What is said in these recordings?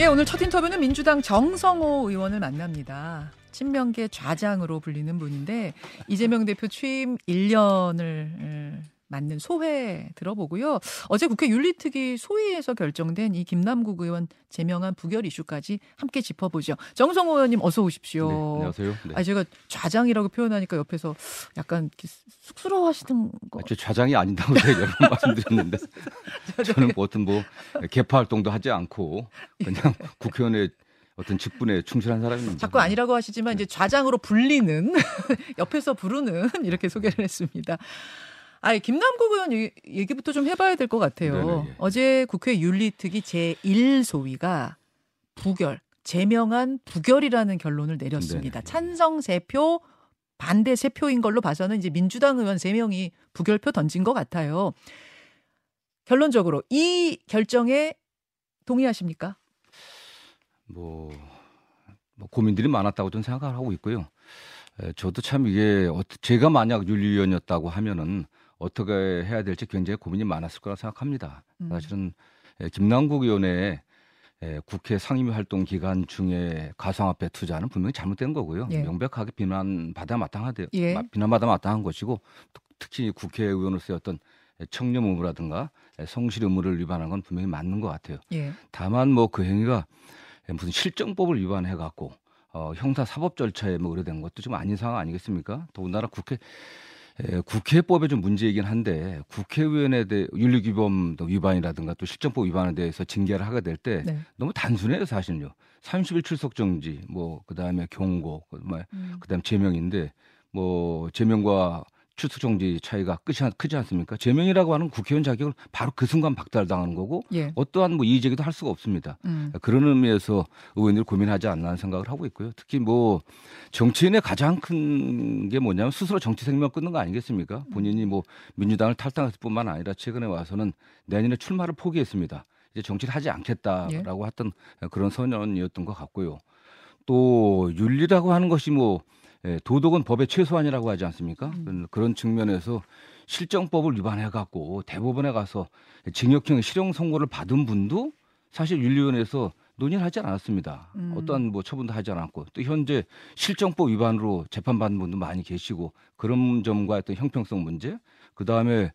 예, 오늘 첫 인터뷰는 민주당 정성호 의원을 만납니다. 친명계 좌장으로 불리는 분인데 이재명 대표 취임 1년을 맞는 소회 들어보고요. 어제 국회 윤리특위 소위에서 결정된 이 김남국 의원 제명한 부결 이슈까지 함께 짚어보죠. 정성호 의원님 어서 오십시오. 네, 안녕하세요. 네. 아 제가 좌장이라고 표현하니까 옆에서 약간 쑥스러워하시는 거. 아, 저 좌장이 아닌다고 제가 여러 번 말씀드렸는데 저는 뭐 어떤 뭐 개파 활동도 하지 않고 그냥 국회의원의 어떤 직분에 충실한 사람입니다. 자꾸 아니라고 하시지만 이제 좌장으로 불리는 옆에서 부르는 이렇게 소개를 했습니다. 아, 김남국 의원 얘기부터 좀 해봐야 될 것 같아요. 네네. 예. 어제 국회 윤리특위 제1소위가 부결, 제명한 부결이라는 결론을 내렸습니다. 네네. 찬성 3표, 반대 3표인 걸로 봐서는 이제 민주당 의원 3명이 부결표 던진 것 같아요. 결론적으로 이 결정에 동의하십니까? 뭐, 뭐 고민들이 많았다고 저는 생각을 하고 있고요. 저도 참 이게 제가 만약 윤리위원이었다고 하면은 어떻게 해야 될지 굉장히 고민이 많았을 거라 생각합니다. 음. 사실은 김남국 의원의 국회 상임위 활동 기간 중에 가상화폐 투자는 분명히 잘못된 거고요. 예. 명백하게 비난받아 마땅하대 예. 비난받아 마땅한 것이고 특히 국회의원으로서의 어떤 청렴 의무라든가 성실 의무를 위반한 건 분명히 맞는 것 같아요. 예. 다만 뭐 그 행위가 무슨 실정법을 위반해 갖고 어, 형사 사법 절차에 뭐 의뢰된 것도 좀 아닌 상황 아니겠습니까? 더군다나 국회 에, 국회법에 좀 문제이긴 한데 국회의원에 대해 윤리규범 위반이라든가 또 실정법 위반에 대해서 징계를 하게 될때 네. 너무 단순해요 사실은요. 30일 출석 정지, 뭐 그다음에 경고, 뭐 음. 그다음 제명인데 뭐 제명과 출석 정지 차이가 끝이 크지 않습니까? 제명이라고 하는 국회의원 자격을 바로 그 순간 박탈당하는 거고 예. 어떠한 뭐 이의 제기도 할 수가 없습니다. 음. 그런 의미에서 의원들이 고민하지 않나 생각을 하고 있고요. 특히 뭐 정치인의 가장 큰 게 뭐냐면 스스로 정치 생명 끊는 거 아니겠습니까? 본인이 뭐 민주당을 탈당했을 뿐만 아니라 최근에 와서는 내년에 출마를 포기했습니다. 이제 정치를 하지 않겠다라고 예. 했던 그런 선언이었던 것 같고요. 또 윤리라고 하는 것이 뭐 예, 도덕은 법의 최소한이라고 하지 않습니까? 음. 그런 측면에서 실정법을 위반해 갖고 대법원에 가서 징역형 실형 선고를 받은 분도 사실 윤리위원회에서 논의를 하지 않았습니다. 음. 어떠한 뭐 처분도 하지 않았고 또 현재 실정법 위반으로 재판받는 분도 많이 계시고 그런 점과 어떤 형평성 문제 그 다음에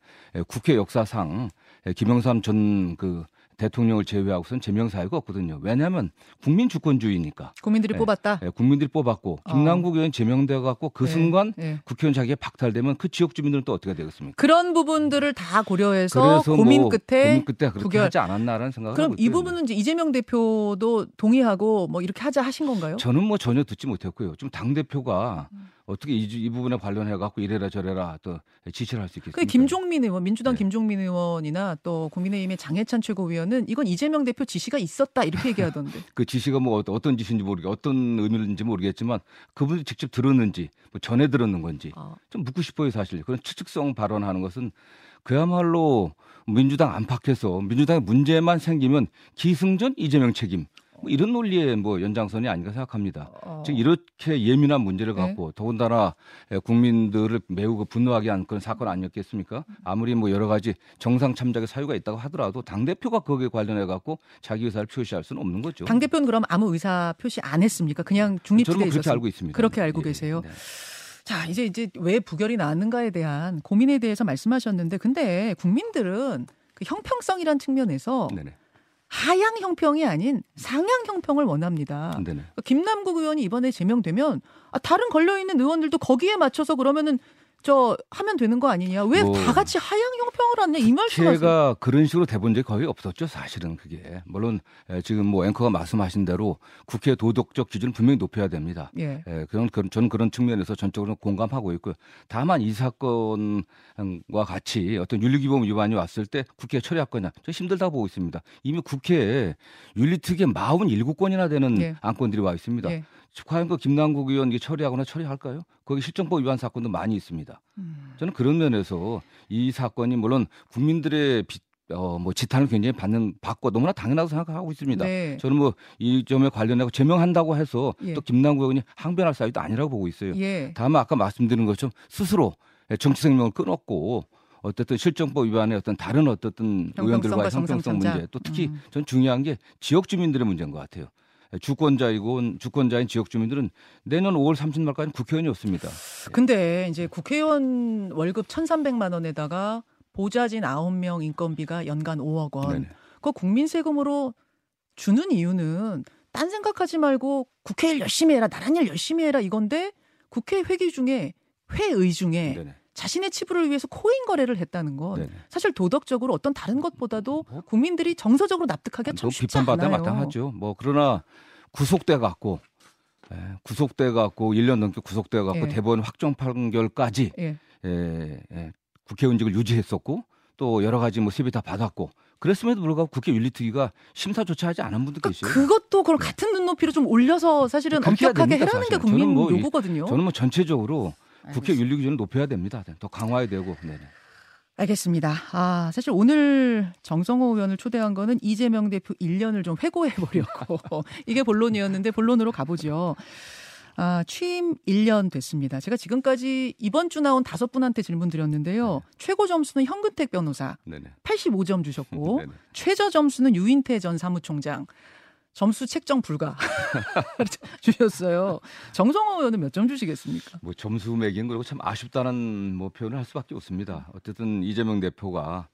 국회 역사상 김영삼 전 그 대통령을 제외하고선 제명 사유가 없거든요. 왜냐하면 국민 주권주의니까. 국민들이 네. 뽑았다. 네, 국민들이 뽑았고 어. 김남국 의원 제명돼 갖고 그 네. 순간 네. 국회의원 자기가 박탈되면 그 지역 주민들은 또 어떻게 되겠습니까? 그런 부분들을 다 고려해서 고민 뭐 끝에 고민 끝에 그렇게 부결. 하지 않았나라는 생각을 그럼 이 부분은 이제 이재명 대표도 동의하고 뭐 이렇게 하자 하신 건가요? 저는 뭐 전혀 듣지 못했고요. 좀 당 대표가 음. 어떻게 이, 이 부분에 관련해 갖고 이래라 저래라 또 지시를 할 수 있겠습니까? 그 김종민 의원, 민주당 네. 김종민 의원이나 또 국민의힘의 장해찬 최고위원 은 이건 이재명 대표 지시가 있었다 이렇게 얘기하던데. 그 지시가 뭐 어떤 지시인지 모르게 어떤 의미인지 모르겠지만 그분이 직접 들었는지 뭐 전에 들었는 건지 아. 좀 묻고 싶어요 사실. 그런 추측성 발언하는 것은 그야말로 민주당 안팎에서 민주당의 문제만 생기면 기승전 이재명 책임 뭐 이런 논리의 뭐 연장선이 아닌가 생각합니다. 어. 즉 이렇게 예민한 문제를 네. 갖고 네. 더군다나 국민들을 매우 그 분노하게 한 그런 사건 아니었겠습니까? 아무리 뭐 여러 가지 정상 참작의 사유가 있다고 하더라도 당 대표가 거기에 관련해 갖고 자기 의사를 표시할 수는 없는 거죠. 당 대표는 그럼 아무 의사 표시 안 했습니까? 그냥 중립지대에 저는 그렇게 알고 있습니다. 그렇게 알고 예, 계세요. 네. 자, 이제 이제 왜 부결이 나왔는가에 대한 고민에 대해서 말씀하셨는데 근데 국민들은 그 형평성이란 측면에서 네네. 하향 형평이 아닌 상향 형평을 원합니다. 그러니까 김남국 의원이 이번에 제명되면 아, 다른 걸려 있는 의원들도 거기에 맞춰서 그러면은 저 하면 되는 거 아니냐? 왜다 뭐, 같이 하향 형평을 하냐? 이 말씀하세요. 제가 그런 식으로 돼본 적이 거의 없었죠, 사실은 그게. 물론 지금 뭐 앵커가 말씀하신 대로 국회 도덕적 기준을 분명히 높여야 됩니다. 예. 예 그런 그런 저는 그런 측면에서 전적으로 공감하고 있고요. 다만 이 사건과 같이 어떤 윤리기본 위반이 왔을 때 국회 처리할 거냐? 저 힘들다 보고 있습니다. 이미 국회에 윤리특위에 47건이나 되는 예. 안건들이 와 있습니다. 예. 과연 그 김남국 의원 이게 처리하거나 처리할까요? 거기 실정법 위반 사건도 많이 있습니다. 음. 저는 그런 면에서 이 사건이 물론 국민들의 비, 어, 뭐 지탄을 굉장히 받는 받고 너무나 당연하다고 생각하고 있습니다. 네. 저는 뭐 이 점에 관련해서 제명한다고 해서 예. 또 김남국 의원이 항변할 사유도 아니라고 보고 있어요. 예. 다만 아까 말씀드린 것처럼 스스로 정치 생명을 끊었고 어쨌든 실정법 위반의 어떤 다른 어떤 의원들과의 형평성 문제 또 특히 음. 전 중요한 게 지역 주민들의 문제인 것 같아요. 주권자이고 주권자인 지역 주민들은 내년 5월 30일까지 국회의원이 없습니다. 근데 이제 국회의원 월급 1,300만 원에다가 보좌진 9명 인건비가 연간 5억 원. 네네. 그 국민 세금으로 주는 이유는 딴 생각하지 말고 국회 일 열심히 해라, 나란 일 열심히 해라 이건데 국회 회기 중에 회의 중에 네네. 자신의 치부를 위해서 코인 거래를 했다는 건 네네. 사실 도덕적으로 어떤 다른 것보다도 뭐? 국민들이 정서적으로 납득하기 참 쉽지 않아요. 마땅하죠. 뭐 그러나 구속돼 갖고 예, 구속돼 갖고 1년 넘게 구속돼 갖고 예. 대법원 확정 판결까지 예. 예, 예, 국회의원직을 유지했었고 또 여러 가지 뭐 세비 다 받았고 그랬음에도 불구하고 국회 윤리특위가 심사조차 하지 않은 분도 그러니까 계세요. 그것도 그걸 같은 눈높이로 좀 올려서 사실은 엄격하게 해라는. 게 국민 저는 뭐 요구거든요. 저는 뭐 전체적으로 국회 윤리 기준을 높여야 됩니다. 더 강화해야 되고. 네 알겠습니다. 아, 사실 오늘 정성호 의원을 초대한 거는 이재명 대표 1년을 좀 회고해 보려고. 이게 본론이었는데 본론으로 가보죠. 아, 취임 1년 됐습니다. 제가 지금까지 이번 주 나온 다섯 분한테 질문 드렸는데요. 네. 최고 점수는 현근택 변호사 네네. 85점 주셨고 최저 점수는 유인태 전 사무총장 점수 책정 불가 주셨어요. 정성호 의원은 몇 점 주시겠습니까? 뭐 점수 매긴 그리고 참 아쉽다는 뭐 표현을 할 수밖에 없습니다. 어쨌든 이재명 대표가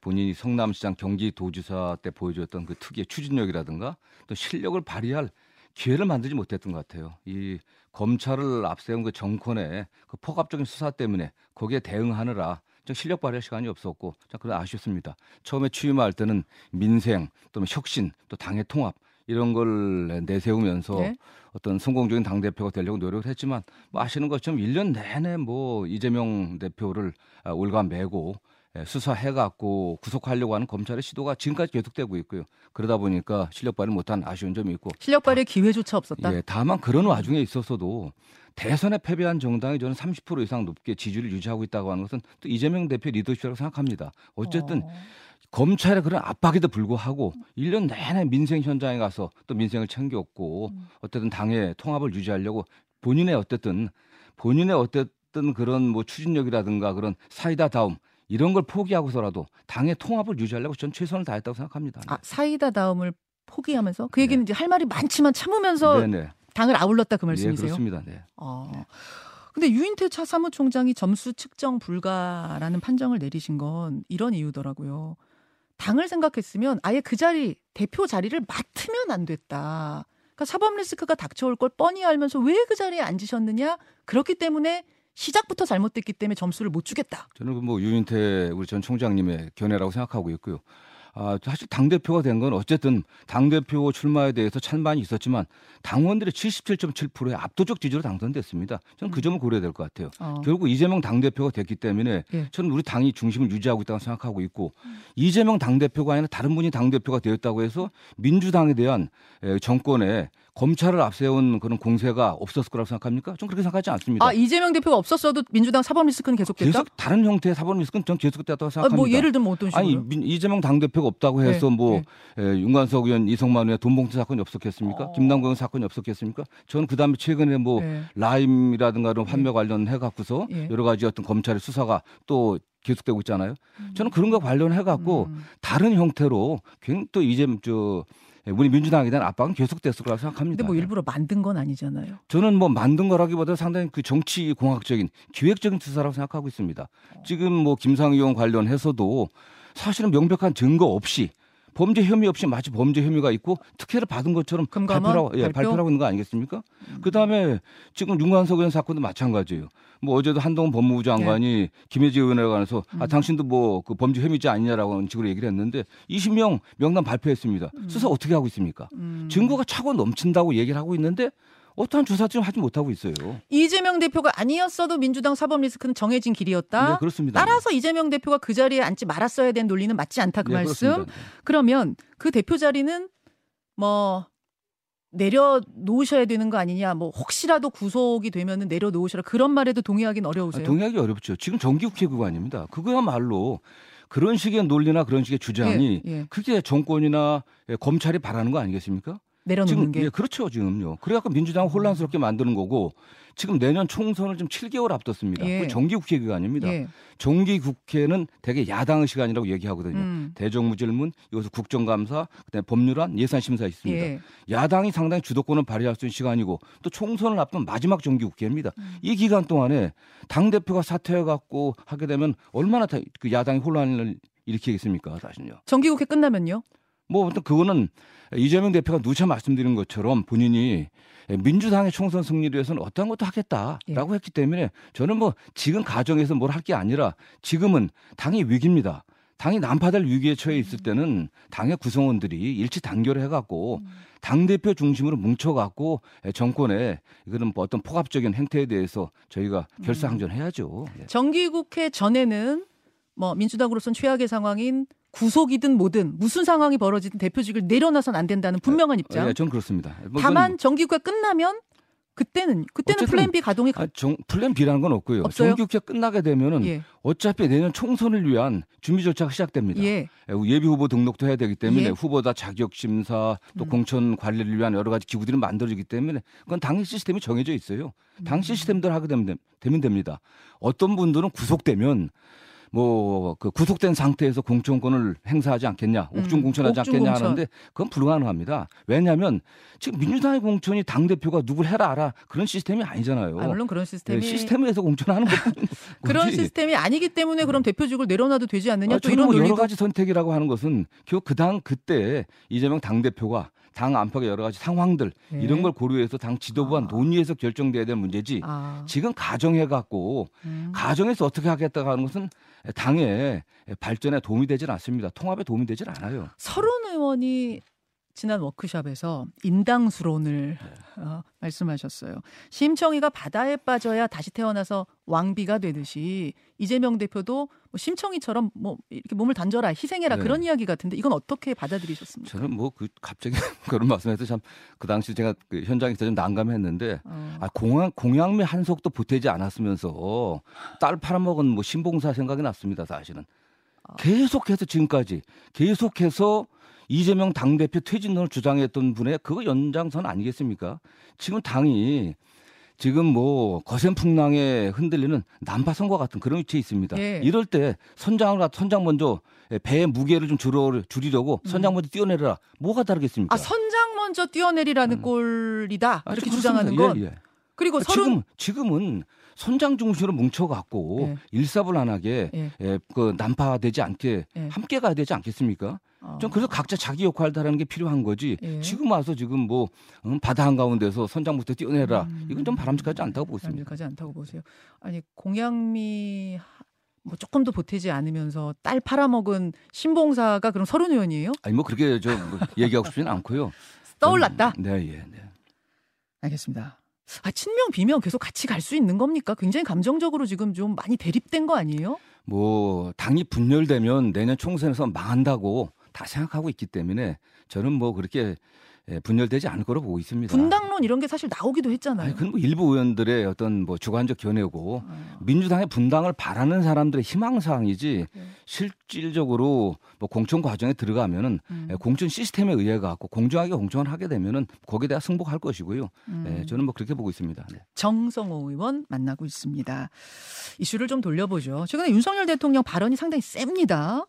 본인이 성남시장 경기도지사 때 보여줬던 그 특유의 추진력이라든가 또 실력을 발휘할 기회를 만들지 못했던 것 같아요. 이 검찰을 앞세운 그 정권의 그 폭압적인 수사 때문에 거기에 대응하느라 좀 실력 발휘할 시간이 없었고 참 그런 아쉬웠습니다. 처음에 취임할 때는 민생 또는 혁신 또 당의 통합 이런 걸 내세우면서 네. 어떤 성공적인 당 대표가 되려고 노력을 했지만 뭐 아시는 것처럼 1년 내내 뭐 이재명 대표를 올가매고 예, 수사해 갖고 구속하려고 하는 검찰의 시도가 지금까지 계속되고 있고요. 그러다 보니까 실력 발휘 못한 아쉬운 점이 있고 실력 발휘 기회조차 없었다. 예, 다만 그런 와중에 있어서도 대선에 패배한 정당이 저는 30% 이상 높게 지지를 유지하고 있다고 하는 것은 또 이재명 대표 리더십이라고 생각합니다. 어쨌든 어. 검찰의 그런 압박에도 불구하고 1년 내내 민생 현장에 가서 또 민생을 챙겼고 음. 어쨌든 당의 통합을 유지하려고 본인의 어쨌든 본인의 어쨌든 그런 뭐 추진력이라든가 그런 사이다 다움 이런 걸 포기하고서라도 당의 통합을 유지하려고 전 최선을 다했다고 생각합니다. 아, 사이다 다움을 포기하면서 그 얘기는 네. 이제 할 말이 많지만 참으면서 네네. 당을 아울렀다 그 예, 말씀이세요? 네, 그렇습니다. 네. 어. 네. 근데 유인태 차 사무총장이 점수 측정 불가라는 판정을 내리신 건 이런 이유더라고요. 당을 생각했으면 아예 그 자리 대표 자리를 맡으면 안 됐다. 그러니까 사법 리스크가 닥쳐올 걸 뻔히 알면서 왜 그 자리에 앉으셨느냐? 그렇기 때문에 시작부터 잘못됐기 때문에 점수를 못 주겠다. 저는 그뭐 유인태 우리 전 총장님의 견해라고 생각하고 있고요. 아, 사실 당대표가 된 건 어쨌든 당대표 출마에 대해서 찬반이 있었지만 당원들의 77.7%의 압도적 지지로 당선됐습니다. 저는 그 음. 점을 고려해야 될 것 같아요. 어. 결국 이재명 당대표가 됐기 때문에 예. 저는 우리 당이 중심을 유지하고 있다고 생각하고 있고 음. 이재명 당대표가 아니라 다른 분이 당대표가 되었다고 해서 민주당에 대한 정권의 검찰을 앞세운 그런 공세가 없었을 거라고 생각합니까? 좀 그렇게 생각하지 않습니다. 아 이재명 대표가 없었어도 민주당 사법 리스크는 계속됐다. 계속 다른 형태의 사법 리스크는 전 계속됐다고 생각합니다. 아, 뭐 예를 들면 어떤 식으로? 아니 이재명 당 대표가 없다고 해서 네, 뭐 네. 에, 윤관석 의원, 이성만 의원 돈봉투 사건이 없었겠습니까? 어. 김남국 사건이 없었겠습니까? 저는 그 다음에 최근에 뭐 네. 라임이라든가 이런 환매 네. 관련해 갖고서 예. 여러 가지 어떤 검찰의 수사가 또 계속되고 있잖아요. 음. 저는 그런 거 관련해 갖고 음. 다른 형태로 굉장히 또 이제 저 예, 우리 민주당에 대한 압박은 계속됐을 거라고 생각합니다. 근데 뭐 일부러 만든 건 아니잖아요. 저는 뭐 만든 거라기보다 상당히 그 정치 공학적인 기획적인 투사라고 생각하고 있습니다. 지금 뭐 의원 관련해서도 사실은 명백한 증거 없이 범죄 혐의 없이 마치 범죄 혐의가 있고 특혜를 받은 것처럼 발표라고, 예, 발표? 발표하고 있는 거 아니겠습니까? 음. 그 다음에 지금 윤관석 의원 사건도 마찬가지예요. 뭐 어제도 한동훈 법무부 장관이 네. 김혜지 의원에 관해서 아, 음. 아 당신도 뭐 그 범죄 혐의자 아니냐라고 하는 식으로 얘기를 했는데 20명 명단 발표했습니다. 음. 수사 어떻게 하고 있습니까? 음. 증거가 차고 넘친다고 얘기를 하고 있는데 어떠한 조사도 하지 못하고 있어요. 이재명 대표가 아니었어도 민주당 사법 리스크는 정해진 길이었다. 네, 그렇습니다. 따라서 이재명 대표가 그 자리에 앉지 말았어야 된 논리는 맞지 않다 그 네, 말씀. 그렇습니다. 그러면 그 대표 자리는 뭐 내려놓으셔야 되는 거 아니냐, 뭐 혹시라도 구속이 되면은 내려놓으셔라 그런 말에도 동의하기는 어려우세요? 아, 동의하기 어렵죠. 지금 정기국회 그거 아닙니다 그거야말로 그런 식의 논리나 그런 식의 주장이 예, 예. 그게 정권이나 검찰이 바라는 거 아니겠습니까? 내려놓는 지금, 게. 예, 그렇죠, 지금요. 그래갖고 민주당 혼란스럽게 만드는 거고 지금 내년 총선을 좀 7개월 앞뒀습니다. 예. 그 정기국회 기간입니다. 예. 정기국회는 대개 야당의 시간이라고 얘기하거든요. 음. 대정부질문, 이것은 국정감사, 그다음에 법률안, 예산심사 있습니다. 예. 야당이 상당히 주도권을 발휘할 수 있는 시간이고 또 총선을 앞둔 마지막 정기국회입니다. 음. 이 기간 동안에 당 대표가 사퇴해 갖고 하게 되면 얼마나 다, 그 야당이 혼란을 일으키겠습니까, 사실요. 정기국회 끝나면요? 뭐 어떤 그거는 이재명 대표가 누차 말씀드린 것처럼 본인이 민주당의 총선 승리를 위해서는 어떤 것도 하겠다라고 예. 했기 때문에 저는 뭐 지금 가정에서 뭘 할 게 아니라 지금은 당이 위기입니다. 당이 난파될 위기에 처해 있을 때는 당의 구성원들이 일치 단결해 갖고 당 대표 중심으로 뭉쳐 갖고 정권에 이거는 뭐 어떤 포괄적인 행태에 대해서 저희가 결사항전해야죠. 예. 정기국회 전에는 뭐 민주당으로선 최악의 상황인 구속이든 뭐든 무슨 상황이 벌어지든 대표직을 내려놔선 안 된다는 분명한 입장. 예, 저는 그렇습니다. 뭐 다만 정기국회 끝나면 그때는 그때는 플랜 B 가동이 가... 아, 정, 플랜 B라는 건 없고요. 없어요? 정기국회 끝나게 되면은 예. 어차피 내년 총선을 위한 준비 절차가 시작됩니다. 예. 예비 후보 등록도 해야 되기 때문에 예. 후보자 자격 심사 또 음. 공천 관리를 위한 여러 가지 기구들이 만들어지기 때문에 그건 당 시스템이 정해져 있어요. 음. 당 시스템대로 하게 되면, 되면 됩니다. 어떤 분들은 구속되면 뭐 그 구속된 상태에서 공천권을 행사하지 않겠냐, 옥중 음, 공천하지 옥중 않겠냐 공천. 하는데 그건 불가능합니다. 왜냐하면 지금 민주당의 공천이 당 대표가 누굴 해라 알아 그런 시스템이 아니잖아요. 아, 물론 그런 시스템이 네, 시스템에서 공천하는 것뿐 그런 시스템이 아니기 때문에 그럼 대표직을 내려놔도 되지 않느냐 아, 또 이런 뭐 논리도 여러 가지 선택이라고 하는 것은 결국 그 당 그때 이재명 당 대표가 당 안팎의 여러 가지 상황들 네. 이런 걸 고려해서 당 지도부와 아. 논의해서 결정돼야 될 문제지. 아, 지금 가정해 갖고 음. 가정에서 어떻게 하겠다고 하는 것은 당의 발전에 도움이 되질 않습니다. 통합에 도움이 되질 않아요. 서른 의원이 지난 워크숍에서 인당수론을 어, 말씀하셨어요. 심청이가 바다에 빠져야 다시 태어나서 왕비가 되듯이 이재명 대표도 뭐 심청이처럼 뭐 이렇게 몸을 던져라 희생해라 네. 그런 이야기 같은데 이건 어떻게 받아들이셨습니까? 저는 뭐 그 갑자기 그런 말씀해서 참 그 당시 제가 그 현장에서 좀 난감했는데 어, 아, 공양, 공양미 한 속도 보태지 않았으면서 딸 팔아먹은 뭐 신봉사 생각이 났습니다, 사실은. 아. 계속해서 지금까지 계속해서 이재명 당대표 퇴진론을 주장했던 분의 그거 연장선 아니겠습니까? 지금 당이 지금 뭐 거센 풍랑에 흔들리는 난파선과 같은 그런 위치에 있습니다. 예. 이럴 때 선장을 가- 선장 먼저 배의 무게를 좀 줄여 줄이려고 선장 먼저 뛰어내려라. 뭐가 다르겠습니까? 아 선장 먼저 뛰어내리라는 음. 꼴이다 아, 이렇게 좀 주장하는. 건 예, 예. 그리고 아, 서른 지금 지금은 선장 중심으로 뭉쳐갖고 예. 일사불란하게 예. 예, 그 난파되지 않게 예. 함께 가야 되지 않겠습니까? 어, 좀 그래서 각자 자기 역할을 다하는 게 필요한 거지. 예. 지금 와서 지금 뭐 음, 바다 한 가운데서 선장부터 뛰어내라. 음. 이건 좀 바람직하지 않다고 보고 있습니다. 바람직하지 않다고 보세요. 아니 공양미 하- 뭐 조금도 보태지 않으면서 딸 팔아먹은 신봉사가 그럼 서른 의원이에요? 아니 뭐 그렇게 저 뭐 얘기하고 싶지는 않고요. 떠올랐다. 네, 예, 네. 알겠습니다. 아, 친명 비명 계속 같이 갈 수 있는 겁니까? 굉장히 감정적으로 지금 좀 많이 대립된 거 아니에요? 뭐 당이 분열되면 내년 총선에서 망한다고 다 생각하고 있기 때문에 저는 뭐 그렇게 예, 분열되지 않을 거로 보고 있습니다. 분당론 이런 게 사실 나오기도 했잖아요. 아니, 그건 뭐 일부 의원들의 어떤 뭐 주관적 견해고 어, 민주당의 분당을 바라는 사람들의 희망 사항이지 네. 실질적으로 뭐 공천 과정에 들어가면은 음, 예, 공천 시스템에 의해 갖고 공정하게 공천을 하게 되면은 거기에 대해 승복할 것이고요. 음. 예, 저는 뭐 그렇게 보고 있습니다. 네. 정성호 의원 만나고 있습니다. 이슈를 좀 돌려보죠. 최근에 윤석열 대통령 발언이 상당히 셉니다.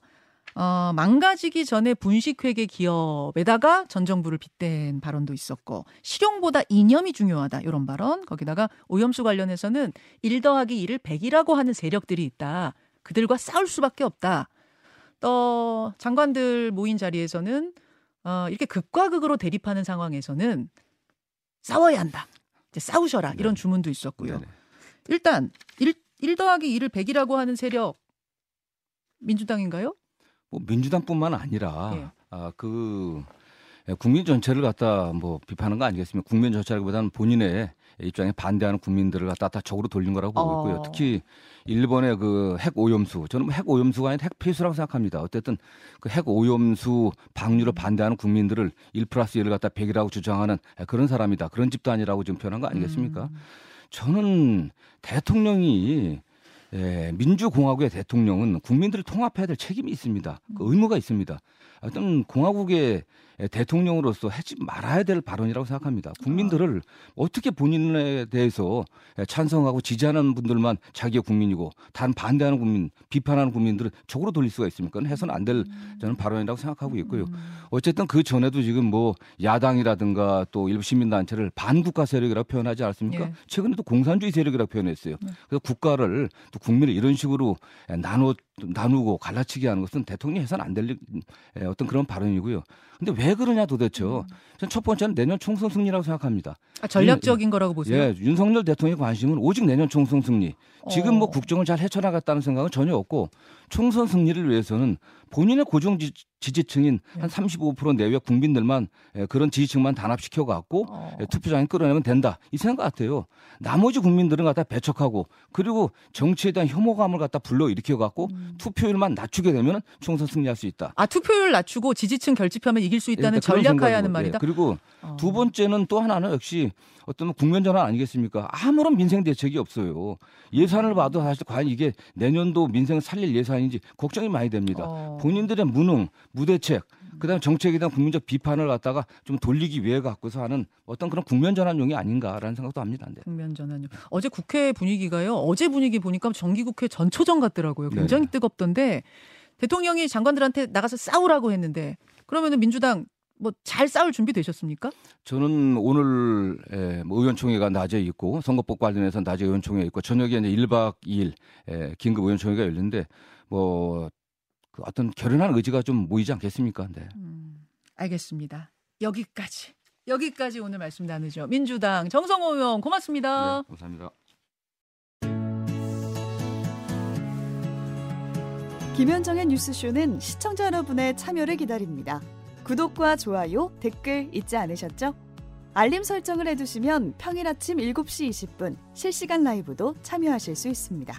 어, 망가지기 전에 분식회계 기업에다가 전 정부를 빗댄 발언도 있었고 실용보다 이념이 중요하다 이런 발언 거기다가 오염수 관련해서는 1 더하기 1을 100이라고 하는 세력들이 있다. 그들과 싸울 수밖에 없다. 또 장관들 모인 자리에서는 어, 이렇게 극과 극으로 대립하는 상황에서는 싸워야 한다. 이제 싸우셔라 이런 네. 주문도 있었고요. 일단 1, 1 더하기 1을 100이라고 하는 세력 민주당인가요? 뭐 민주당뿐만 아니라 예. 아, 그 예, 국민 전체를 갖다 뭐 비판하는 거 아니겠습니까? 국민 전체라기보다는 본인의 입장에 반대하는 국민들을 갖다 다 적으로 돌린 거라고 보고 어. 있고요. 특히 일본의 그 핵 오염수, 저는 뭐핵 오염수가 아닌 핵 폐수라고 생각합니다. 어쨌든 그 핵 오염수 방류를 반대하는 국민들을 1 플러스 1을 갖다 100이라고 주장하는 그런 사람이다. 그런 집단이라고 지금 표현한 거 아니겠습니까? 음. 저는 대통령이 예, 민주공화국의 대통령은 국민들을 통합해야 될 책임이 있습니다. 그 의무가 있습니다. 어떤 공화국의 대통령으로서 하지 말아야 될 발언이라고 생각합니다. 국민들을 어떻게 본인에 대해서 찬성하고 지지하는 분들만 자기의 국민이고 다른 반대하는 국민, 비판하는 국민들을 적으로 돌릴 수가 있습니까? 해서는 안 될 저는 발언이라고 생각하고 있고요. 어쨌든 그 전에도 지금 뭐 야당이라든가 또 일부 시민단체를 반국가 세력이라고 표현하지 않았습니까? 예. 최근에도 공산주의 세력이라고 표현했어요. 네. 그래서 국가를 또 국민을 이런 식으로 나누 나누고 갈라치기 하는 것은 대통령이 해서는 안 될 어떤 그런 발언이고요. 근데 왜 그러냐 도대체요. 음. 첫 번째는 내년 총선 승리라고 생각합니다. 아, 전략적인 윤, 거라고 보세요? 예, 윤석열 대통령의 관심은 오직 내년 총선 승리. 지금 뭐 어. 국정을 잘 헤쳐나갔다는 생각은 전혀 없고 총선 승리를 위해서는 본인의 고정 지지층인 네. 한35% 내외 국민들만 예, 그런 지지층만 단합시켜 갖고 어. 예, 투표장에 끌어내면 된다 이 생각 같아요. 나머지 국민들은 갖다 배척하고 그리고 정치에 대한 혐오감을 갖다 불러 일으켜 갖고 음. 투표율만 낮추게 되면 총선 승리할 수 있다. 아 투표율 낮추고 지지층 결집하면 이길 수 있다는 예, 전략하야 하는 말이다. 예, 그리고 어. 두 번째는 또 하나는 역시 어떤 국면 전환 아니겠습니까? 아무런 민생 대책이 없어요. 예산을 봐도 사실 과연 이게 내년도 민생 살릴 예산인지 걱정이 많이 됩니다. 어. 본인들의 무능, 무대책, 그다음 정책에 대한 국민적 비판을 갖다가 좀 돌리기 위해 갖고서 하는 어떤 그런 국면 전환용이 아닌가라는 생각도 합니다. 네. 국면 전환용. 어제 국회 분위기가요. 어제 분위기 보니까 정기국회 전초전 같더라고요. 굉장히 네. 뜨겁던데 대통령이 장관들한테 나가서 싸우라고 했는데 그러면은 민주당 뭐잘 싸울 준비 되셨습니까? 저는 오늘 에, 뭐 의원총회가 낮에 있고 선거법 관련해서 낮에 의원총회 있고 저녁에 이제 1박 2일 에, 긴급 의원총회가 열리는데 뭐 그 어떤 결연한 의지가 좀 모이지 않겠습니까? 네. 음, 알겠습니다. 여기까지 여기까지 오늘 말씀 나누죠. 민주당 정성호 의원 고맙습니다. 네, 감사합니다. 김현정의 뉴스쇼는 시청자 여러분의 참여를 기다립니다. 구독과 좋아요, 댓글 잊지 않으셨죠? 알림 설정을 해두시면 평일 아침 7시 20분 실시간 라이브도 참여하실 수 있습니다.